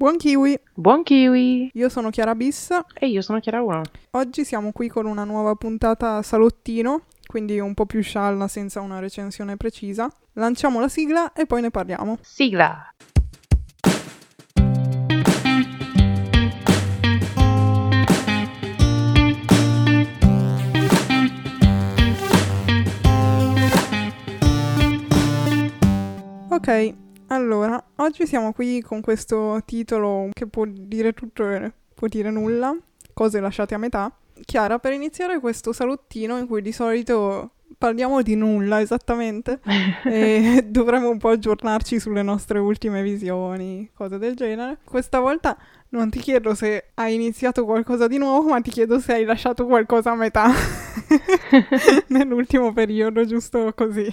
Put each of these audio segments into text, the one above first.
Buon kiwi! Buon kiwi! Io sono Chiara Bis. E io sono Chiara 1. Oggi siamo qui con una nuova puntata salottino, quindi un po' più scialla senza una recensione precisa. Lanciamo la sigla e poi ne parliamo. Sigla! Ok, allora, oggi siamo qui con questo titolo che può dire tutto e può dire nulla, cose lasciate a metà. Chiara, per iniziare questo salottino in cui di solito parliamo di nulla esattamente e dovremmo un po' aggiornarci sulle nostre ultime visioni, cose del genere. Questa volta non ti chiedo se hai iniziato qualcosa di nuovo, ma ti chiedo se hai lasciato qualcosa a metà nell'ultimo periodo, giusto così.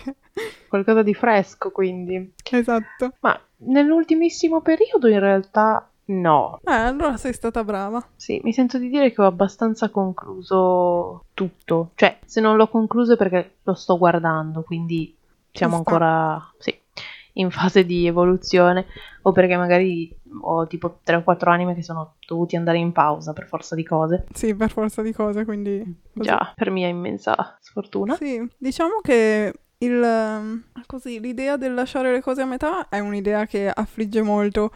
Qualcosa di fresco, quindi. Esatto. Ma nell'ultimissimo periodo in realtà no. Eh, allora sei stata brava. Sì, mi sento di dire che ho abbastanza concluso tutto. Cioè, se non l'ho concluso è perché lo sto guardando, quindi siamo ancora, sì, in fase di evoluzione o perché magari ho tipo 3 o 4 anime che sono dovuti andare in pausa per forza di cose. Sì, per forza di cose, quindi... così. Già, per mia immensa sfortuna. Sì, diciamo che il, ehm, così, l'idea del lasciare le cose a metà è un'idea che affligge molto.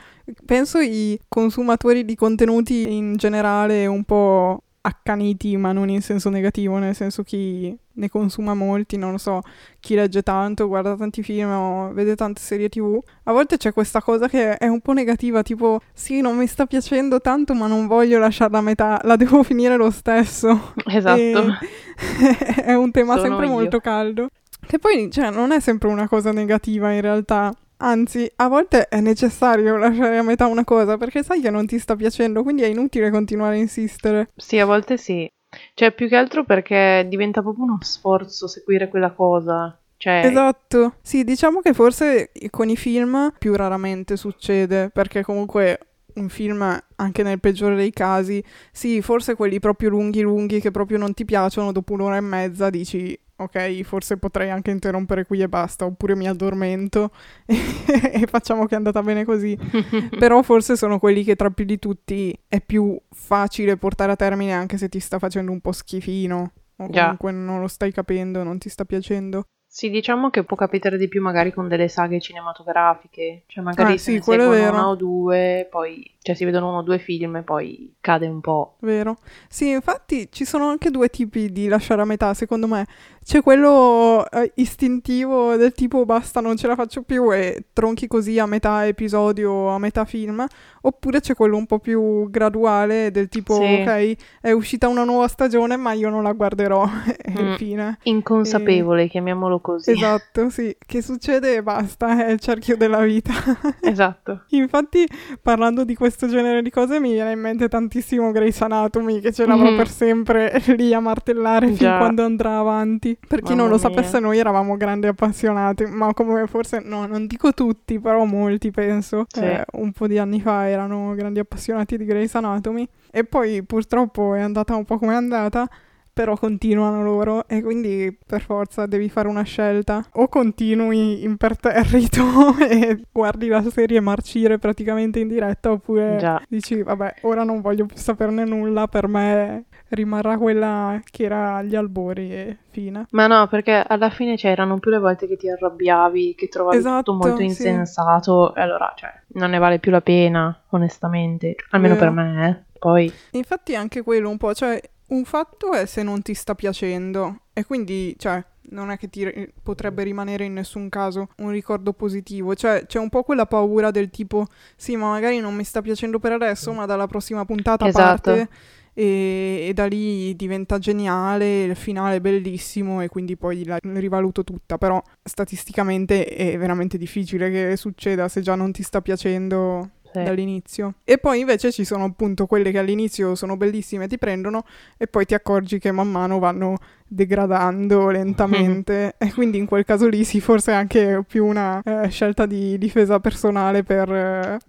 Penso i consumatori di contenuti in generale un po' accaniti, ma non in senso negativo, nel senso chi ne consuma molti, non lo so, chi legge tanto, guarda tanti film o vede tante serie tv. A volte c'è questa cosa che è un po' negativa, tipo sì, non mi sta piacendo tanto, ma non voglio lasciarla a metà, la devo finire lo stesso. Esatto. È un tema Sono sempre io. molto caldo. Che poi, cioè, non è sempre una cosa negativa in realtà. Anzi, a volte è necessario lasciare a metà una cosa perché sai che non ti sta piacendo, quindi è inutile continuare a insistere. Sì, a volte sì. Cioè, più che altro perché diventa proprio uno sforzo seguire quella cosa. Cioè, Esatto. Sì, diciamo che forse con i film più raramente succede, perché comunque un film, anche nel peggiore dei casi, sì, forse quelli proprio lunghi lunghi che proprio non ti piacciono, dopo un'ora e mezza dici ok, forse potrei anche interrompere qui e basta, oppure mi addormento e facciamo che è andata bene così. Però forse sono quelli che tra più di tutti è più facile portare a termine anche se ti sta facendo un po' schifino. O comunque non lo stai capendo, non ti sta piacendo. Sì, diciamo che può capitare di più magari con delle saghe cinematografiche. Cioè, magari se sì, vero. una o due, poi, cioè, si vedono uno o due film e poi cade un po'. Vero? Sì, infatti ci sono anche due tipi di lasciare a metà, secondo me. C'è quello eh, istintivo del tipo basta, non ce la faccio più e tronchi così a metà episodio, a metà film, oppure c'è quello un po' più graduale del tipo Sì. ok, è uscita una nuova stagione, ma io non la guarderò e Mm. fine. Inconsapevole, chiamiamolo così. Esatto, sì, che succede e basta, è il cerchio della vita. Esatto. Infatti, parlando di questo genere di cose, mi viene in mente tantissimo Grey's Anatomy, che ce l'avrò Mhm. per sempre lì a martellare fin Già. quando andrà avanti. Per chi non Mamma lo mia. sapesse, noi eravamo grandi appassionati, ma come forse, no, non dico tutti, però molti penso, Sì. eh, un po' di anni fa erano grandi appassionati di Grey's Anatomy. E poi purtroppo è andata un po' come è andata. Però continuano loro e quindi per forza devi fare una scelta. O continui imperterrito e guardi la serie marcire praticamente in diretta, oppure Già. dici vabbè, ora non voglio più saperne nulla, per me rimarrà quella che era agli albori e fine. Ma no, perché alla fine c'erano più le volte che ti arrabbiavi, che trovavi Esatto, tutto molto sì. insensato, e allora, cioè, non ne vale più la pena, onestamente. Almeno Vero. per me, eh. Poi, Infatti anche quello un po', cioè un fatto è se non ti sta piacendo. E quindi, cioè, non è che ti ri- potrebbe rimanere in nessun caso un ricordo positivo, cioè c'è un po' quella paura del tipo, sì, ma magari non mi sta piacendo per adesso, ma dalla prossima puntata Esatto. parte e, e da lì diventa geniale, il finale è bellissimo e quindi poi la rivaluto tutta, però statisticamente è veramente difficile che succeda se già non ti sta piacendo sì. dall'inizio. E poi invece ci sono appunto quelle che all'inizio sono bellissime ti prendono e poi ti accorgi che man mano vanno degradando lentamente e quindi in quel caso lì sì forse è anche più una eh, scelta di difesa personale per eh,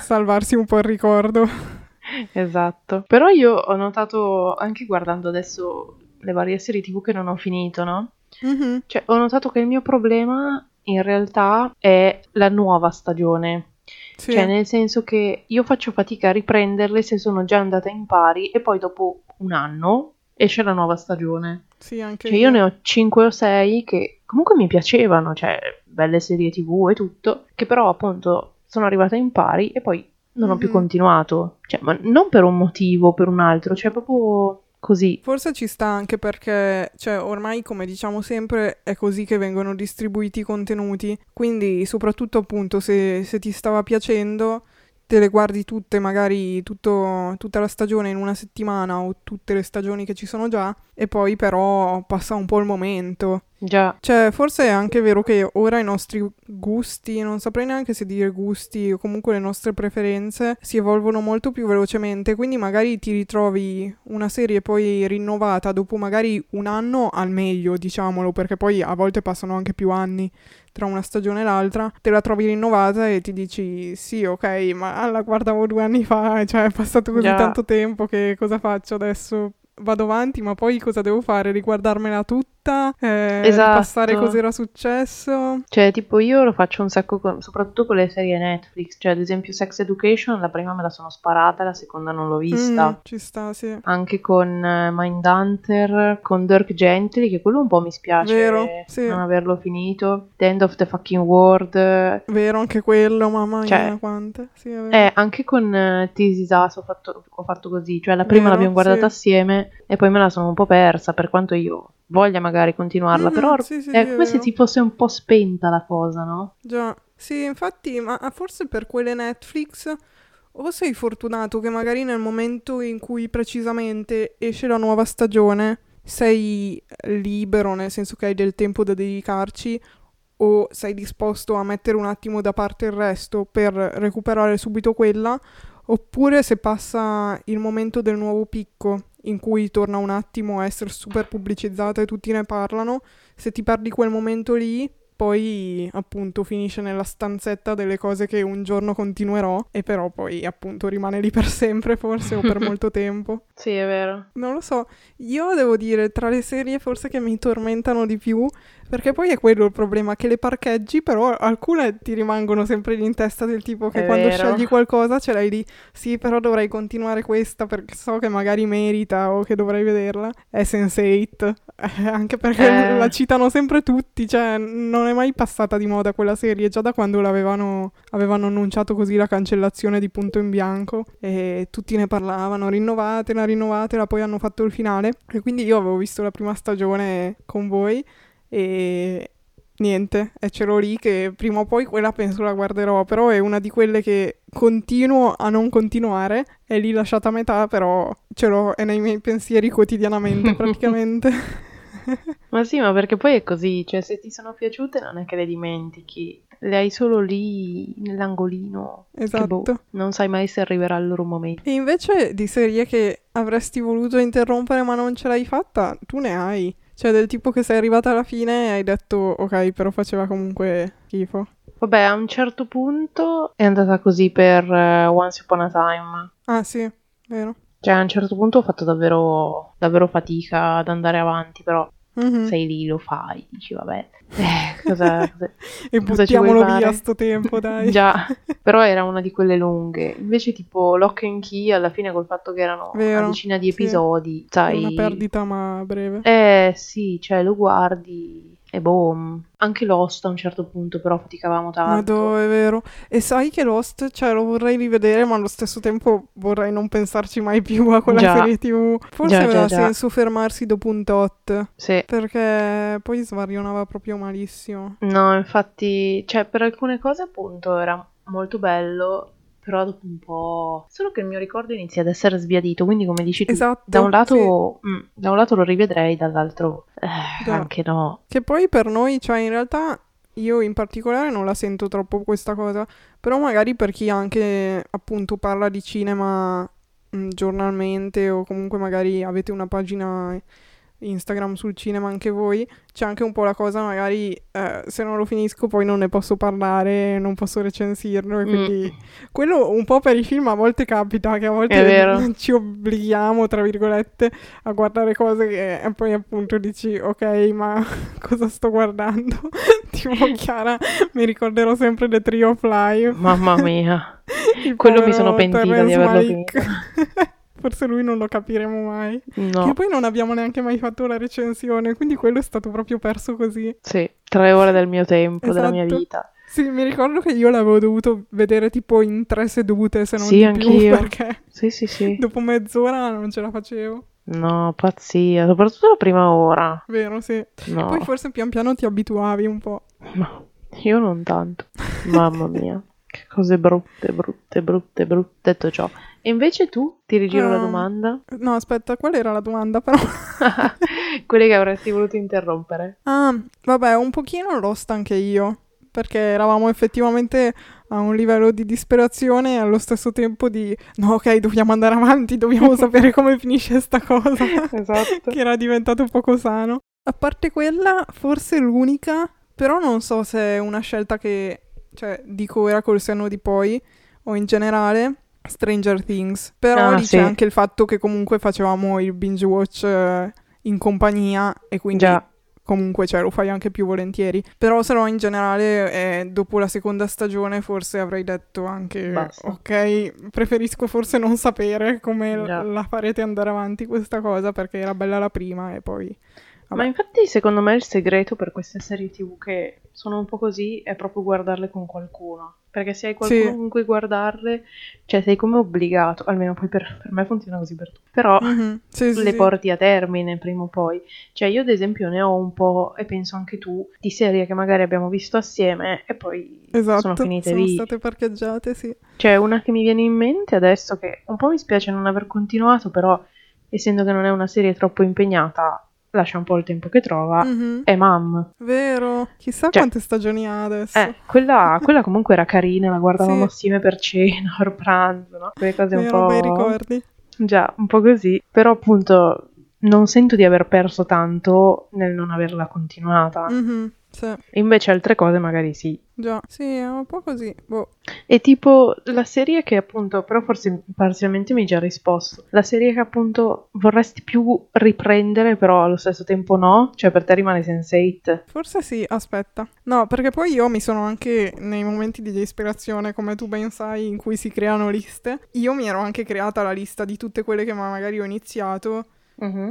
salvarsi un po' il ricordo. esatto. Però io ho notato, anche guardando adesso le varie serie TV che non ho finito, no? Mhm. Cioè, ho notato che il mio problema in realtà è la nuova stagione. Sì. Cioè, nel senso che io faccio fatica a riprenderle se sono già andata in pari e poi dopo un anno esce la nuova stagione. Sì, anche Cioè, io ne ho 5 o 6 che comunque mi piacevano, cioè, belle serie TV e tutto, che però appunto sono arrivata in pari e poi non ho più continuato. Cioè, ma non per un motivo o per un altro, cioè proprio così. Forse ci sta anche perché, cioè, ormai, come diciamo sempre, è così che vengono distribuiti i contenuti. Quindi, soprattutto, appunto, se, se ti stava piacendo, te le guardi tutte, magari tutto- tutta la stagione in una settimana o tutte le stagioni che ci sono già, e poi però passa un po' il momento. Già, Cioè, forse è anche vero che ora i nostri gusti, non saprei neanche se dire gusti o comunque le nostre preferenze, si evolvono molto più velocemente, quindi magari ti ritrovi una serie poi rinnovata dopo magari un anno al meglio, diciamolo, perché poi a volte passano anche più anni tra una stagione e l'altra, te la trovi rinnovata e ti dici sì, ok, ma la guardavo due anni fa, cioè è passato così Già. tanto tempo che cosa faccio adesso? Vado avanti, ma poi cosa devo fare? Riguardarmela tutta? Eh, Esatto. Passare cos'era successo? Cioè, tipo, io lo faccio un sacco, con- soprattutto con le serie Netflix. Cioè, ad esempio, Sex Education, la prima me la sono sparata, la seconda non l'ho vista. Mm, ci sta, sì. Anche con eh, Mindhunter, con Dirk Gently, che quello un po' mi spiace Vero, sì. non averlo finito. The End of the Fucking World. Eh, Vero, anche quello, mamma mia, Cioè, quante. Sì, è vero. anche con eh, This Is Us ho fatto, ho fatto così. Cioè, la prima Vero, l'abbiamo guardata sì. assieme e poi me la sono un po' persa, per quanto io voglia magari continuarla. Mhm, però sì, sì, è sì, è come se vero. ti fosse un po' spenta la cosa, no? Già, sì, infatti, ma ah, forse per quelle Netflix o sei fortunato che magari nel momento in cui precisamente esce la nuova stagione sei libero, nel senso che hai del tempo da dedicarci, o sei disposto a mettere un attimo da parte il resto per recuperare subito quella, oppure se passa il momento del nuovo picco in cui torna un attimo a essere super pubblicizzata e tutti ne parlano, se ti perdi quel momento lì, poi appunto finisce nella stanzetta delle cose che un giorno continuerò e però poi appunto rimane lì per sempre forse o per molto tempo. Sì, è vero. Non lo so, io devo dire tra le serie forse che mi tormentano di più, perché poi è quello il problema, che le parcheggi, però alcune ti rimangono sempre lì in testa del tipo che È quando vero. scegli qualcosa ce l'hai lì, sì però dovrei continuare questa perché so che magari merita o che dovrei vederla, è Sense8, Eh, anche perché Eh. la citano sempre tutti, cioè non è mai passata di moda quella serie, già da quando l'avevano avevano annunciato così la cancellazione di Punto in Bianco e tutti ne parlavano, rinnovatela, rinnovatela, poi hanno fatto il finale e quindi io avevo visto la prima stagione con voi e niente, e ce l'ho lì che prima o poi quella penso la guarderò, però è una di quelle che continuo a non continuare, è lì lasciata a metà, però ce l'ho, è nei miei pensieri quotidianamente praticamente. Ma sì, ma perché poi è così, cioè se ti sono piaciute non è che le dimentichi, le hai solo lì nell'angolino. boh, esatto. non sai mai se arriverà il loro momento. E invece di serie che avresti voluto interrompere ma non ce l'hai fatta, tu ne hai. Cioè del tipo che sei arrivata alla fine e hai detto ok, però faceva comunque schifo. Vabbè, a un certo punto è andata così per eh, Once Upon a Time. Ah sì, vero. Cioè a un certo punto ho fatto davvero, davvero fatica ad andare avanti, però Mhm. sei lì, lo fai, dici vabbè, eh, cosa, cosa- E cosa buttiamolo fare? via sto tempo, dai. Già, però era una di quelle lunghe. Invece, tipo Lock and Key, alla fine, col fatto che erano Vero, una decina di episodi, sai. Una perdita ma breve. Eh sì, cioè lo guardi e boh. Anche Lost a un certo punto, però faticavamo tanto. Madò, è vero. E sai che Lost, cioè, lo vorrei rivedere, ma allo stesso tempo vorrei non pensarci mai più a quella Già. serie TV. Forse Già, già, aveva già. senso fermarsi dopo un tot, Sì. perché poi svarionava proprio malissimo. No, infatti, cioè per alcune cose appunto era molto bello, però dopo un po'... Solo che il mio ricordo inizia ad essere sbiadito, quindi come dici tu, Esatto, da un lato, mm, da un lato lo rivedrei, dall'altro eh, anche no. Che poi per noi, cioè, in realtà io in particolare non la sento troppo questa cosa, però magari per chi anche appunto parla di cinema mh, giornalmente o comunque magari avete una pagina Instagram sul cinema anche voi, c'è anche un po' la cosa magari eh, se non lo finisco poi non ne posso parlare, non posso recensirlo e Mm. quindi quello un po' per i film a volte capita che a volte ci obblighiamo tra virgolette a guardare cose che e poi appunto dici ok ma cosa sto guardando? tipo Chiara mi ricorderò sempre The Tree of Life. Mamma mia. Quello mi sono pentita di averlo Malick. Forse lui non lo capiremo mai. No. Che poi non abbiamo neanche mai fatto la recensione, quindi quello è stato proprio perso così. Sì, tre ore del mio tempo, della mia Esatto. vita. Sì, mi ricordo che io l'avevo dovuto vedere tipo in tre sedute, se non Sì, di più, anch'io. perché Sì, sì, sì. dopo mezz'ora non ce la facevo. No, pazzia, soprattutto la prima ora. Vero, sì. No, Poi forse pian piano ti abituavi un po'. no, io non tanto. Mamma mia, che cose brutte, brutte, brutte, brutte. Detto ciò. E invece tu, ti rigiro la Ah. domanda? No, aspetta, qual era la domanda però? Quelle che avresti voluto interrompere. Ah, vabbè, un pochino lost anche io, perché eravamo effettivamente a un livello di disperazione e allo stesso tempo di no, ok, dobbiamo andare avanti, dobbiamo sapere come finisce sta cosa, Esatto. che era diventato poco sano. A parte quella, forse l'unica, però non so se è una scelta che, cioè, dico ora col senno di poi, o in generale, Stranger Things. Però Ah, lì sì. c'è anche il fatto che comunque facevamo il binge watch eh, in compagnia e quindi Già, comunque cioè, lo fai anche più volentieri. Però se no in generale eh, dopo la seconda stagione forse avrei detto anche Basta. ok, preferisco forse non sapere come Già. la farete andare avanti questa cosa perché era bella la prima e poi... Ma infatti secondo me il segreto per queste serie tv che sono un po' così è proprio guardarle con qualcuno. Perché se hai qualcuno Sì. con cui guardarle, cioè sei come obbligato, almeno poi per, per me funziona così per tutti. Però Mhm, sì, le sì. porti a termine prima o poi. Cioè io ad esempio ne ho un po', e penso anche tu, di serie che magari abbiamo visto assieme e poi Esatto, sono finite sono lì. state parcheggiate, sì. Cioè una che mi viene in mente adesso che un po' mi spiace non aver continuato, però essendo che non è una serie troppo impegnata, lascia un po' il tempo che trova, Mhm, è Mam. Vero, chissà Cioè- quante stagioni ha adesso. Eh, quella, quella comunque era carina, la guardavamo Sì. assieme per cena, per pranzo, no? Quelle cose un Vero, po'... bei ricordi. Già, un po' così. Però appunto non sento di aver perso tanto nel non averla continuata. Mhm, sì, Invece altre cose magari sì. già. Sì, è un po' così. Boh. E tipo la serie che appunto, però forse parzialmente mi hai già risposto. La serie che appunto vorresti più riprendere, però allo stesso tempo no. Cioè per te rimane Sense8. Forse sì, aspetta. No, perché poi io mi sono anche nei momenti di ispirazione, come tu ben sai, in cui si creano liste. Io mi ero anche creata la lista di tutte quelle che ma- magari ho iniziato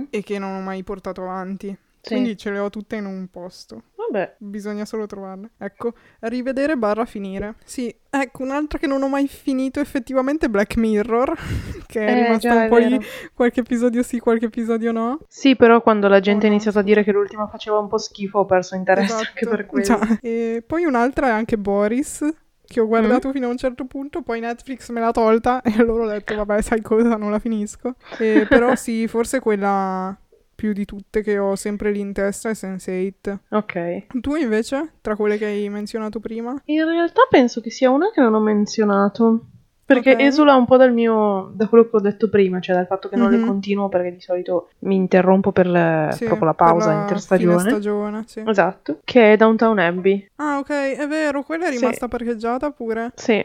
e che non ho mai portato avanti. Sì. Quindi ce le ho tutte in un posto. Vabbè. Bisogna solo trovarle. Ecco, rivedere barra finire. Sì, ecco, un'altra che non ho mai finito effettivamente è Black Mirror, che è Eh, rimasta un po' lì, qualche episodio sì, qualche episodio no. Sì, però quando la gente Oh, ha no, iniziato a dire che l'ultima faceva un po' schifo, ho perso interesse anche per quello. Esatto, già. E poi un'altra è anche Boris, che ho guardato fino a un certo punto, poi Netflix me l'ha tolta e allora ho detto, vabbè, sai cosa, non la finisco. E però sì, forse quella più di tutte che ho sempre lì in testa è Sense8. Ok. Tu invece, tra quelle che hai menzionato prima? In realtà penso che sia una che non ho menzionato. Perché Ok. esula un po' dal mio. da quello che ho detto prima, cioè dal fatto che non le Mhm. continuo perché di solito mi interrompo per Sì, proprio la per pausa la interstagione. stagione, sì. Esatto. Che è Downtown Abbey. Ah, ok, è vero, quella è Sì. rimasta parcheggiata pure. Sì,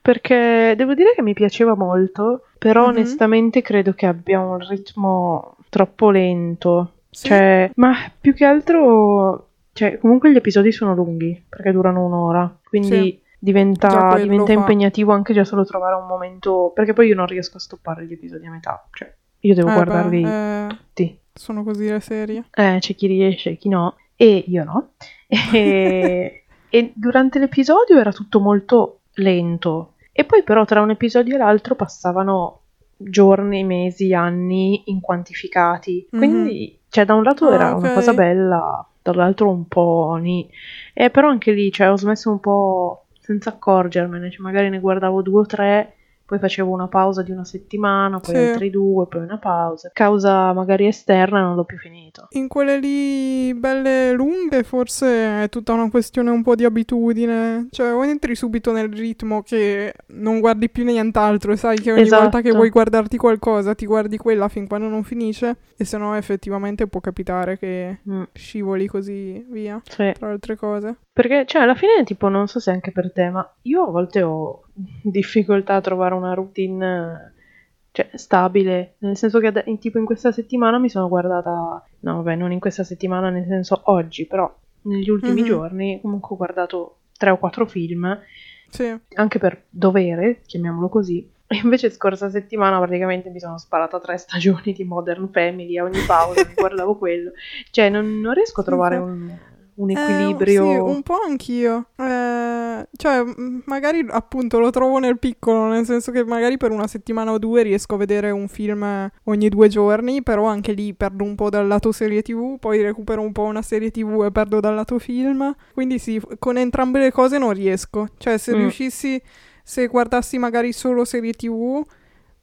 perché devo dire che mi piaceva molto, però Mhm. onestamente credo che abbia un ritmo troppo lento. Sì. Cioè, ma più che altro, cioè, comunque gli episodi sono lunghi, perché durano un'ora, quindi Sì. Diventa, diventa impegnativo anche già solo trovare un momento, perché poi io non riesco a stoppare gli episodi a metà, cioè, io devo Eh, guardarli beh, eh, tutti. sono così le serie. Eh, c'è chi riesce chi no, e io no. E, e durante l'episodio era tutto molto lento. E poi però tra un episodio e l'altro passavano giorni, mesi, anni inquantificati. Mhm. Quindi, cioè, da un lato Ah, era una ok. cosa bella, dall'altro un po' ni. E però anche lì, cioè, ho smesso un po' senza accorgermene, cioè magari ne guardavo due o tre, poi facevo una pausa di una settimana, poi Sì. altri due, poi una pausa. Causa magari esterna non l'ho più finito. In quelle lì belle lunghe forse è tutta una questione un po' di abitudine, cioè o entri subito nel ritmo che non guardi più nient'altro e sai che ogni volta che Esatto. vuoi guardarti qualcosa ti guardi quella fin quando non finisce e se no effettivamente può capitare che Mm, scivoli così via sì. tra altre cose. Perché, cioè, alla fine, tipo, non so se anche per te, ma io a volte ho difficoltà a trovare una routine, cioè, stabile. Nel senso che, tipo, in questa settimana mi sono guardata... No, vabbè, non in questa settimana, nel senso oggi, però negli ultimi Mhm. giorni comunque ho guardato tre o quattro film, Sì, anche per dovere, chiamiamolo così. E invece scorsa settimana praticamente mi sono sparata tre stagioni di Modern Family, a ogni pausa mi guardavo quello. Cioè, non, non riesco a trovare un, un Eh, equilibrio... sì, un po' anch'io. Eh, cioè, magari appunto lo trovo nel piccolo, nel senso che magari per una settimana o due riesco a vedere un film ogni due giorni, però anche lì perdo un po' dal lato serie TV, poi recupero un po' una serie TV e perdo dal lato film. Quindi sì, con entrambe le cose non riesco. Cioè, se Mm. riuscissi, se guardassi magari solo serie TV.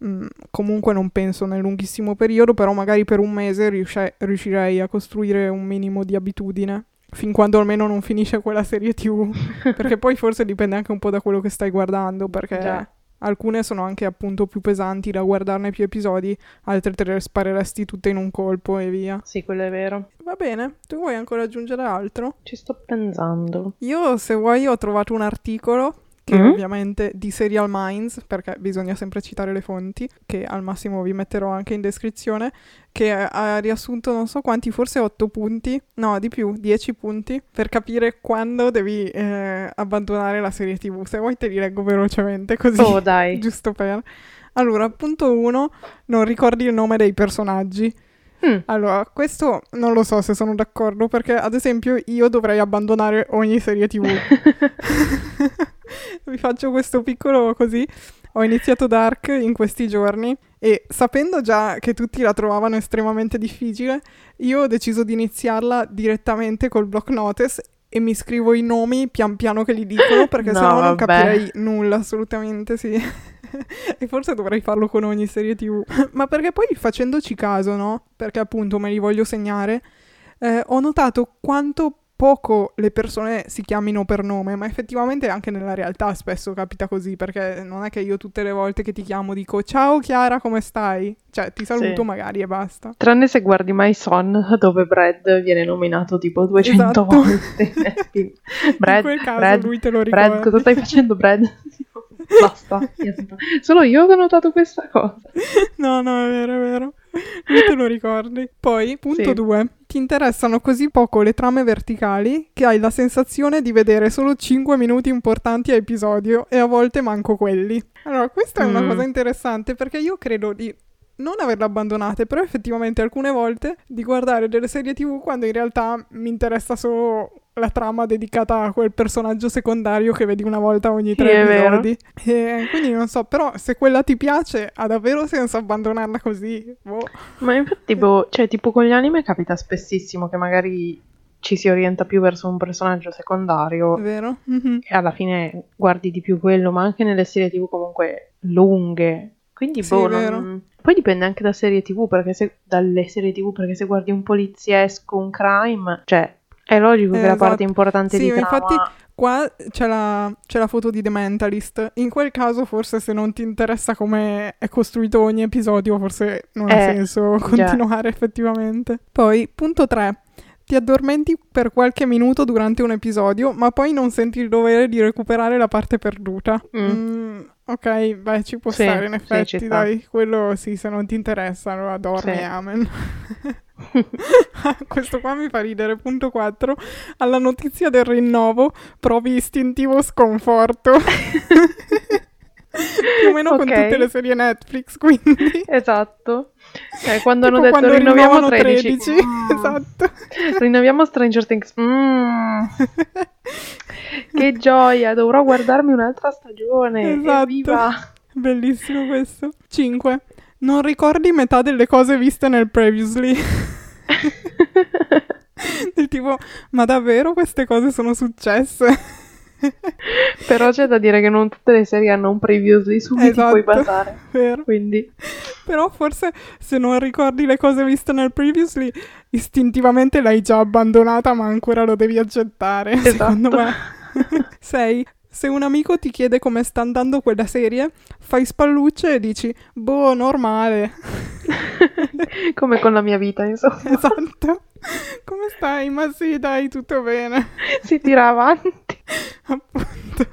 mm, comunque non penso nel lunghissimo periodo, però magari per un mese riusce- riuscirei a costruire un minimo di abitudine fin quando almeno non finisce quella serie TV. perché poi forse dipende anche un po' da quello che stai guardando, perché Già. alcune sono anche appunto più pesanti da guardarne più episodi, altre te le spareresti tutte in un colpo e via. Sì, quello è vero. Va bene, tu vuoi ancora aggiungere altro? Ci sto pensando. Io, se vuoi, ho trovato un articolo che Mm? ovviamente di Serial Minds, perché bisogna sempre citare le fonti, che al massimo vi metterò anche in descrizione, che ha riassunto non so quanti, forse 8 punti, no di più, 10 punti, per capire quando devi eh, abbandonare la serie TV. Se vuoi te li leggo velocemente così, Oh, dai. giusto per... Allora, punto 1, non ricordi il nome dei personaggi. Mm. Allora, questo non lo so se sono d'accordo, perché ad esempio io dovrei abbandonare ogni serie TV. Vi faccio questo piccolo così. Ho iniziato Dark in questi giorni e sapendo già che tutti la trovavano estremamente difficile, io ho deciso di iniziarla direttamente col block notice e mi scrivo i nomi pian piano che li dicono perché No, sennò non vabbè. capirei nulla, assolutamente sì. e forse dovrei farlo con ogni serie TV. Ma perché poi facendoci caso, no? Perché appunto me li voglio segnare, eh, ho notato quanto poco le persone si chiamino per nome, ma effettivamente anche nella realtà spesso capita così, perché non è che io tutte le volte che ti chiamo dico ciao Chiara, come stai? Cioè ti saluto Sì. magari e basta. Tranne se guardi My Son, dove Brad viene nominato tipo 200 Esatto. volte. Brad, In quel caso Brad, lui te lo ricorda. Brad, cosa stai facendo, Brad? Basta. Solo io ho notato questa cosa. No, no, è vero, è vero. Lui te lo ricordi. Poi, punto Sì. 2. Ti interessano così poco le trame verticali che hai la sensazione di vedere solo 5 minuti importanti a episodio e a volte manco quelli. Allora, questa è una Mm. cosa interessante perché io credo di non averle abbandonate, però effettivamente alcune volte di guardare delle serie TV quando in realtà mi interessa solo la trama dedicata a quel personaggio secondario che vedi una volta ogni Sì, tre vero. episodi. E quindi non so, però se quella ti piace ha davvero senso abbandonarla così? Boh. Ma infatti, boh, cioè, tipo con gli anime capita spessissimo che magari ci si orienta più verso un personaggio secondario Vero? Mhm. e alla fine guardi di più quello, ma anche nelle serie TV comunque lunghe. Quindi, Sì, boh, vero. non- poi dipende anche da serie TV, perché se dalle serie TV, perché se guardi un poliziesco, un crime, cioè è logico Eh, che la parte esatto. importante Sì, di trama infatti Qua c'è la, c'è la foto di The Mentalist. In quel caso, forse se non ti interessa come è costruito ogni episodio, forse non ha Eh, senso già. continuare effettivamente. Poi, punto 3. Ti addormenti per qualche minuto durante un episodio, ma poi non senti il dovere di recuperare la parte perduta. Mm. Mm, ok, beh, ci può Sì, stare in sì, effetti, sta. dai. Quello sì, se non ti interessa, allora dormi, Sì. amen. Questo qua mi fa ridere. Punto 4. Alla notizia del rinnovo provi istintivo sconforto. Più o meno con Ok. tutte le serie Netflix, quindi. Esatto. Eh, quando hanno Tipo detto quando rinnoviamo rinnovano 13. 13. Mm. Esatto. Rinnoviamo Stranger Things. Mm. Che gioia, dovrò guardarmi un'altra stagione. Esatto. Evviva! Bellissimo questo. 5. Non ricordi metà delle cose viste nel previously. Del tipo, ma davvero queste cose sono successe? Però c'è da dire che non tutte le serie hanno un previously su cui Esatto. puoi basare. Vero. Quindi, Però forse se non ricordi le cose viste nel previously, istintivamente l'hai già abbandonata, ma ancora lo devi accettare, secondo Esatto. me. 6. Se un amico ti chiede come sta andando quella serie, fai spallucce e dici, boh, normale. come con la mia vita, insomma, esatto. Come stai? Ma sì, dai, tutto bene. si tira avanti. Appunto.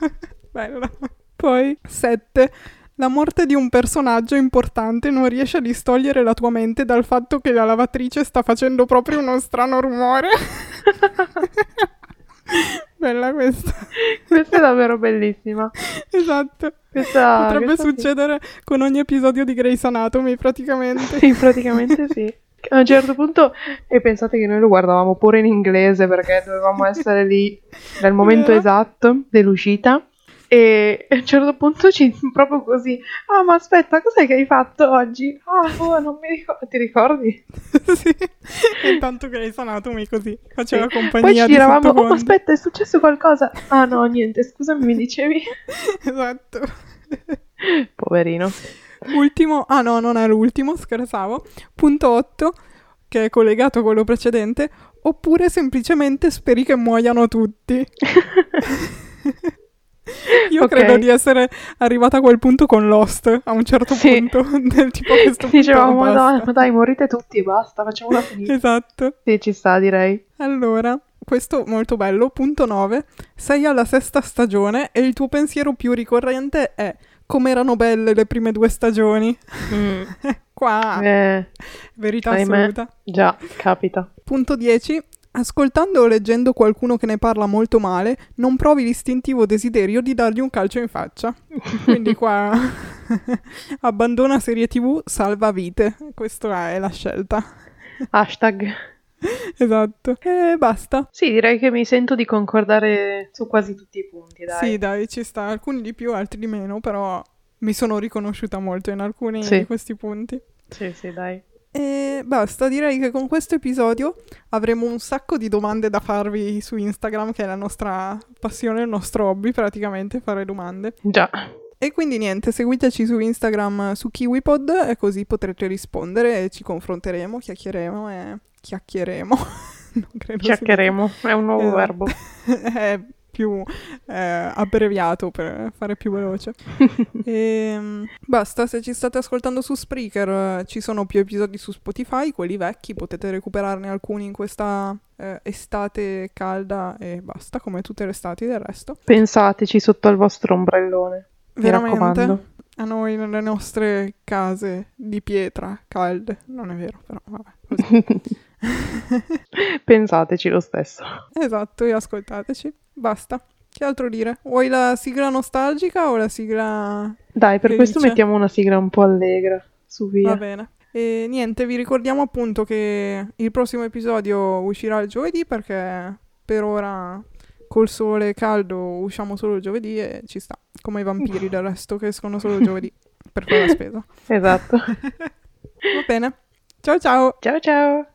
Bella. Poi, 7. La morte di un personaggio importante non riesce a distogliere la tua mente dal fatto che la lavatrice sta facendo proprio uno strano rumore. Bella questa. Questa è davvero bellissima. Esatto. Questa, Potrebbe questa sì. succedere con ogni episodio di Grey's Anatomy, praticamente. Sì, praticamente sì. A un certo punto, e pensate che noi lo guardavamo pure in inglese perché dovevamo essere lì nel momento esatto dell'uscita. E a un certo punto ci proprio così. Ah, ma aspetta, cos'è che hai fatto oggi? Ah, oh, non mi ricordo. Ti ricordi? sì. Intanto Grey's Anatomy così faceva Sì. compagnia Poi ci di giravamo. Oh, ma sottofondo. aspetta, è successo qualcosa? Ah, no, niente, scusami, mi dicevi. Esatto. Poverino. Ultimo, ah no, non è l'ultimo, scherzavo. Punto 8, che è collegato a quello precedente, oppure semplicemente speri che muoiano tutti. Io Ok. credo di essere arrivata a quel punto con Lost, a un certo Sì. punto, del tipo questo punto Dicevamo, ma dai, ma dai, morite tutti e basta, facciamola finita. Esatto. Sì, ci sta, direi. Allora, questo molto bello, punto 9, sei alla sesta stagione e il tuo pensiero più ricorrente è come erano belle le prime due stagioni. Qua, Eh, verità ahimè. assoluta. già, capita. Punto 10. Ascoltando o leggendo qualcuno che ne parla molto male, non provi l'istintivo desiderio di dargli un calcio in faccia. Quindi qua abbandona serie tv, salva vite. Questa è la scelta. Hashtag. Esatto. E basta. Sì, direi che mi sento di concordare su quasi tutti i punti, dai. Sì, dai, ci sta. Alcuni di più, altri di meno, però mi sono riconosciuta molto in alcuni Sì. di questi punti. Sì, sì, dai. E basta, direi che con questo episodio avremo un sacco di domande da farvi su Instagram, che è la nostra passione, il nostro hobby praticamente, fare domande. Già. E quindi niente, seguiteci su Instagram su KiwiPod e così potrete rispondere e ci confronteremo, chiacchieremo e chiacchieremo. non credo Chiacchieremo, è un nuovo Esatto. verbo. è più eh, abbreviato per fare più veloce. Ehm, basta, se ci state ascoltando su Spreaker eh, ci sono più episodi su Spotify, quelli vecchi, potete recuperarne alcuni in questa eh, estate calda e basta, come tutte le estati del resto. Pensateci sotto al vostro ombrellone. Veramente, raccomando. a noi nelle nostre case di pietra calde, non è vero, però vabbè, così. Pensateci lo stesso. esatto, e ascoltateci. Basta. Che altro dire? Vuoi la sigla nostalgica o la sigla Dai, per questo mettiamo una sigla un po' allegra. Su via. Va bene. E niente, vi ricordiamo appunto che il prossimo episodio uscirà il giovedì perché per ora col sole caldo usciamo solo il giovedì e ci sta, come i vampiri del resto che escono solo il giovedì per fare la spesa. Esatto. Va bene. Ciao ciao. ciao ciao.